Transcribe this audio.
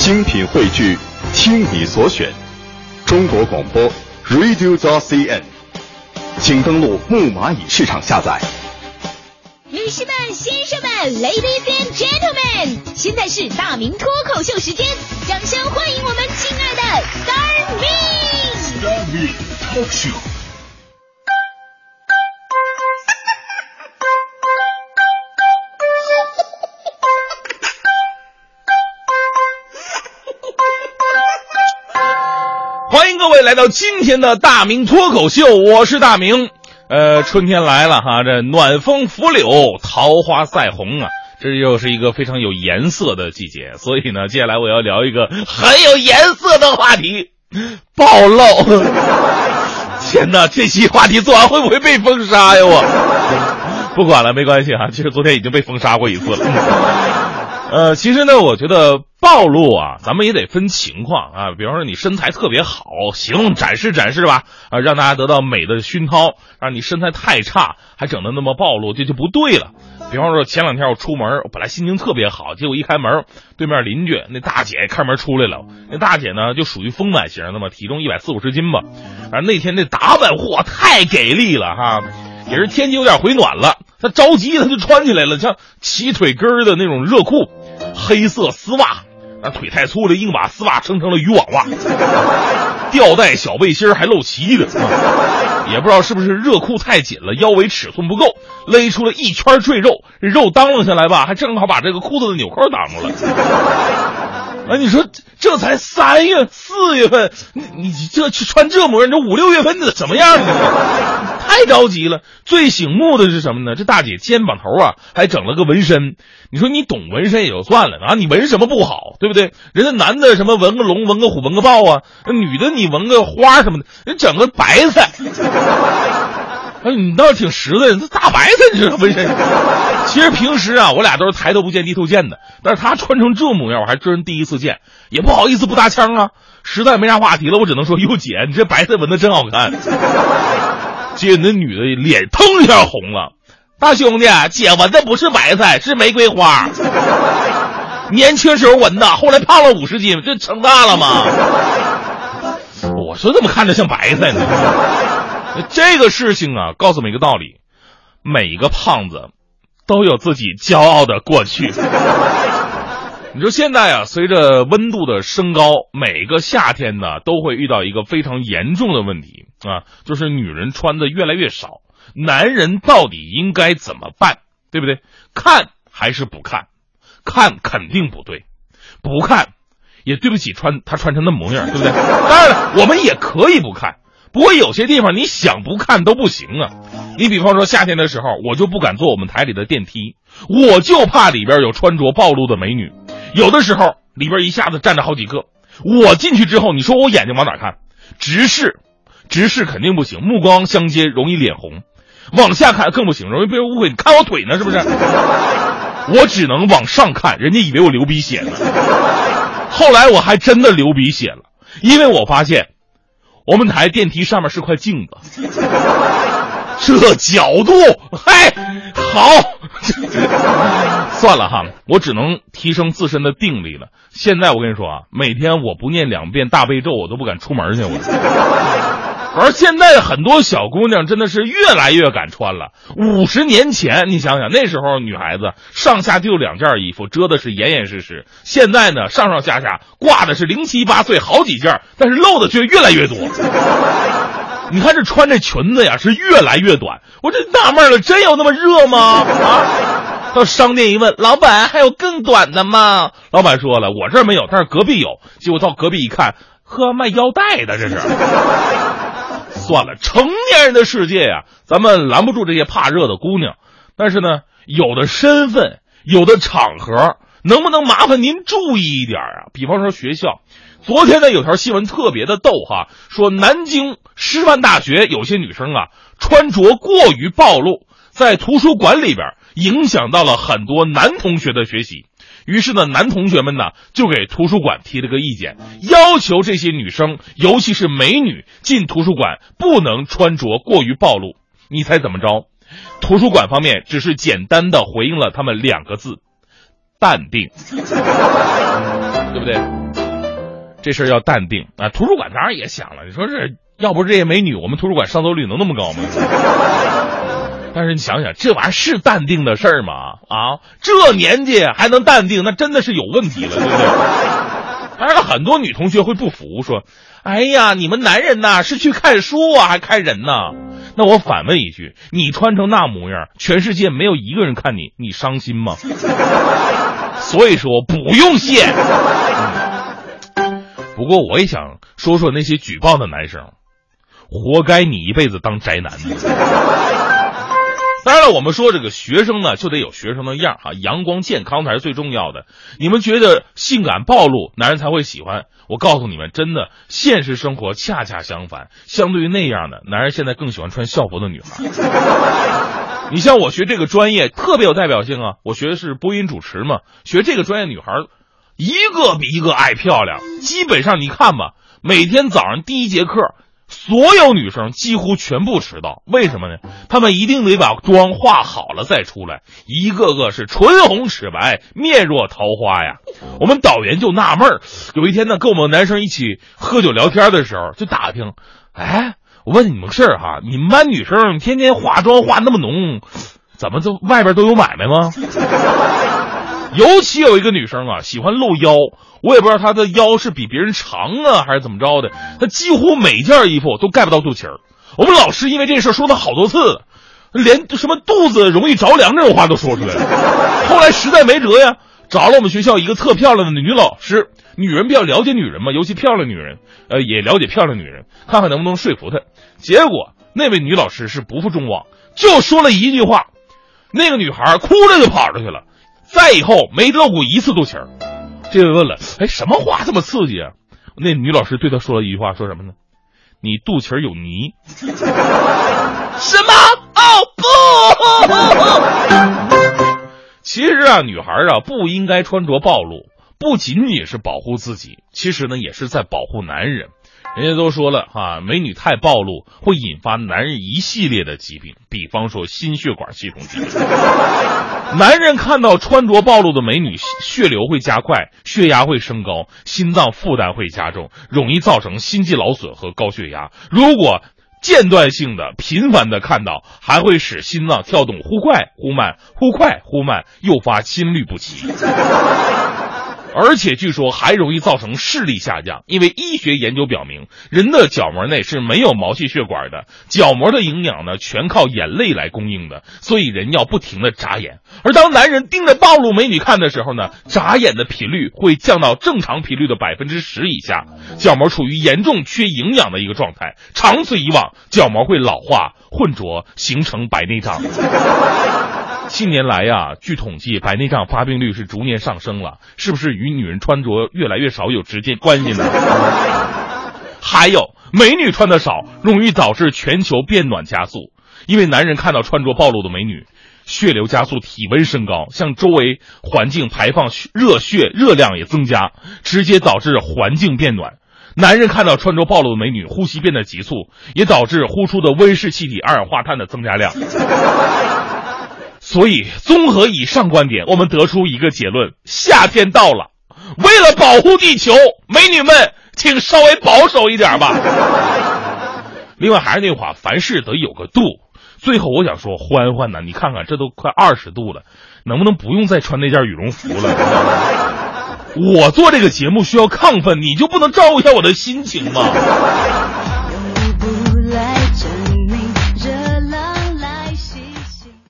精品汇聚，听你所选，中国广播 Radio t CN，请登录木蚂蚁市场下载。女士们、先生们，Ladies and Gentlemen，现在是大明脱口秀时间，掌声欢迎我们亲爱的 Star Me。Star Me Talk Show。各位来到今天的大明脱口秀，我是大明。呃，春天来了哈，这暖风拂柳，桃花赛红啊，这又是一个非常有颜色的季节。所以呢，接下来我要聊一个很有颜色的话题——暴露。天哪，这期话题做完会不会被封杀呀？我不管了，没关系哈。其实昨天已经被封杀过一次了。呃，其实呢，我觉得暴露啊，咱们也得分情况啊。比方说你身材特别好，行，展示展示吧，啊，让大家得到美的熏陶。让你身材太差，还整的那么暴露，这就不对了。比方说前两天我出门，本来心情特别好，结果一开门，对面邻居那大姐开门出来了。那大姐呢，就属于丰满型的嘛，体重一百四五十斤吧。啊，那天那打扮嚯，太给力了哈。也是天气有点回暖了，她着急，她就穿起来了，像齐腿根的那种热裤，黑色丝袜，那腿太粗了，硬把丝袜撑成了渔网袜，吊带小背心还露脐子，也不知道是不是热裤太紧了，腰围尺寸不够，勒出了一圈赘肉，肉当啷下来吧，还正好把这个裤子的纽扣挡住了。啊，你说这才三月四月份，你你这穿这模样，这五六月份得怎么样啊？太着急了。最醒目的是什么呢？这大姐肩膀头啊还整了个纹身。你说你懂纹身也就算了啊，你纹什么不好，对不对？人家男的什么纹个龙、纹个虎、纹个豹啊，那女的你纹个花什么的，人整个白菜。哎，你倒是挺实在，这大白菜你这纹身。其实平时啊，我俩都是抬头不见低头见的，但是他穿成这模样，我还真第一次见，也不好意思不搭腔啊。实在没啥话题了，我只能说：“哟姐，你这白菜纹的真好看。”结果那女的脸腾一下红了，大兄弟，姐纹的不是白菜，是玫瑰花。年轻时候纹的，后来胖了五十斤，这成大了吗？我说怎么看着像白菜呢？这个事情啊，告诉我们一个道理：每一个胖子都有自己骄傲的过去。你说现在啊，随着温度的升高，每个夏天呢都会遇到一个非常严重的问题啊，就是女人穿的越来越少。男人到底应该怎么办？对不对？看还是不看？看肯定不对，不看也对不起穿他穿成那模样，对不对？当然了，我们也可以不看。不过有些地方你想不看都不行啊！你比方说夏天的时候，我就不敢坐我们台里的电梯，我就怕里边有穿着暴露的美女。有的时候里边一下子站着好几个，我进去之后，你说我眼睛往哪看？直视，直视肯定不行，目光相接容易脸红；往下看更不行，容易被人误会。你看我腿呢，是不是？我只能往上看，人家以为我流鼻血呢。后来我还真的流鼻血了，因为我发现。我们台电梯上面是块镜子，这角度，嗨，好，算了哈，我只能提升自身的定力了。现在我跟你说啊，每天我不念两遍大悲咒，我都不敢出门去。我，而现在很多小姑娘真的是越来越敢穿了。五十年前，你想想那时候女孩子上下就两件衣服，遮的是严严实实。现在呢，上上下下挂的是零七八碎好几件，但是露的却越来越多。你看这穿这裙子呀，是越来越短。我这纳闷了，真有那么热吗？啊！到商店一问，老板还有更短的吗？老板说了，我这儿没有，但是隔壁有。结果到隔壁一看，呵，卖腰带的这是。算了，成年人的世界呀，咱们拦不住这些怕热的姑娘。但是呢，有的身份，有的场合，能不能麻烦您注意一点啊？比方说学校，昨天呢有条新闻特别的逗哈，说南京师范大学有些女生啊穿着过于暴露，在图书馆里边影响到了很多男同学的学习。于是呢，男同学们呢就给图书馆提了个意见，要求这些女生，尤其是美女，进图书馆不能穿着过于暴露。你猜怎么着？图书馆方面只是简单的回应了他们两个字：淡定，对不对？这事儿要淡定啊。图书馆当然也想了，你说这要不是这些美女，我们图书馆上座率能那么高吗？但是你想想，这玩意儿是淡定的事儿吗？啊，这年纪还能淡定，那真的是有问题了，对不对？当然，很多女同学会不服，说：“哎呀，你们男人呐是去看书啊，还看人呢？”那我反问一句：你穿成那模样，全世界没有一个人看你，你伤心吗？所以说不用谢。不过我也想说说那些举报的男生，活该你一辈子当宅男。当然了，我们说这个学生呢，就得有学生的样啊，阳光健康才是最重要的。你们觉得性感暴露，男人才会喜欢？我告诉你们，真的，现实生活恰恰相反。相对于那样的男人，现在更喜欢穿校服的女孩。你像我学这个专业，特别有代表性啊！我学的是播音主持嘛，学这个专业女孩，一个比一个爱漂亮。基本上你看吧，每天早上第一节课。所有女生几乎全部迟到，为什么呢？她们一定得把妆化好了再出来，一个个是唇红齿白，面若桃花呀。我们导员就纳闷，有一天呢，跟我们男生一起喝酒聊天的时候，就打听，哎，我问你们个事儿哈，你们班女生天天化妆化那么浓，怎么都外边都有买卖吗？尤其有一个女生啊，喜欢露腰，我也不知道她的腰是比别人长啊，还是怎么着的。她几乎每件衣服都盖不到肚脐儿。我们老师因为这事说她好多次，连什么肚子容易着凉这种话都说出来了。后来实在没辙呀，找了我们学校一个特漂亮的女老师，女人比较了解女人嘛，尤其漂亮女人，呃，也了解漂亮女人，看看能不能说服她。结果那位女老师是不负众望，就说了一句话，那个女孩哭着就跑出去了。再以后没露过一次肚脐儿，这位问了，哎，什么话这么刺激啊？那女老师对他说了一句话，说什么呢？你肚脐儿有泥。什么？哦不！其实啊，女孩啊不应该穿着暴露，不仅仅是保护自己，其实呢也是在保护男人。人家都说了哈，美女太暴露会引发男人一系列的疾病，比方说心血管系统疾病。男人看到穿着暴露的美女，血流会加快，血压会升高，心脏负担会加重，容易造成心肌劳损和高血压。如果间断性的、频繁的看到，还会使心脏跳动忽快忽慢，忽快忽慢，诱发心律不齐。而且据说还容易造成视力下降，因为医学研究表明，人的角膜内是没有毛细血管的，角膜的营养呢全靠眼泪来供应的，所以人要不停的眨眼。而当男人盯着暴露美女看的时候呢，眨眼的频率会降到正常频率的百分之十以下，角膜处于严重缺营养的一个状态，长此以往，角膜会老化、混浊，形成白内障。近年来呀，据统计，白内障发病率是逐年上升了，是不是与女人穿着越来越少有直接关系呢？还有，美女穿的少，容易导致全球变暖加速，因为男人看到穿着暴露的美女，血流加速，体温升高，向周围环境排放热血，热量也增加，直接导致环境变暖。男人看到穿着暴露的美女，呼吸变得急促，也导致呼出的温室气体二氧化碳的增加量。所以，综合以上观点，我们得出一个结论：夏天到了，为了保护地球，美女们，请稍微保守一点吧。另外，还是那话，凡事得有个度。最后，我想说，欢欢呐，你看看，这都快二十度了，能不能不用再穿那件羽绒服了？我做这个节目需要亢奋，你就不能照顾一下我的心情吗？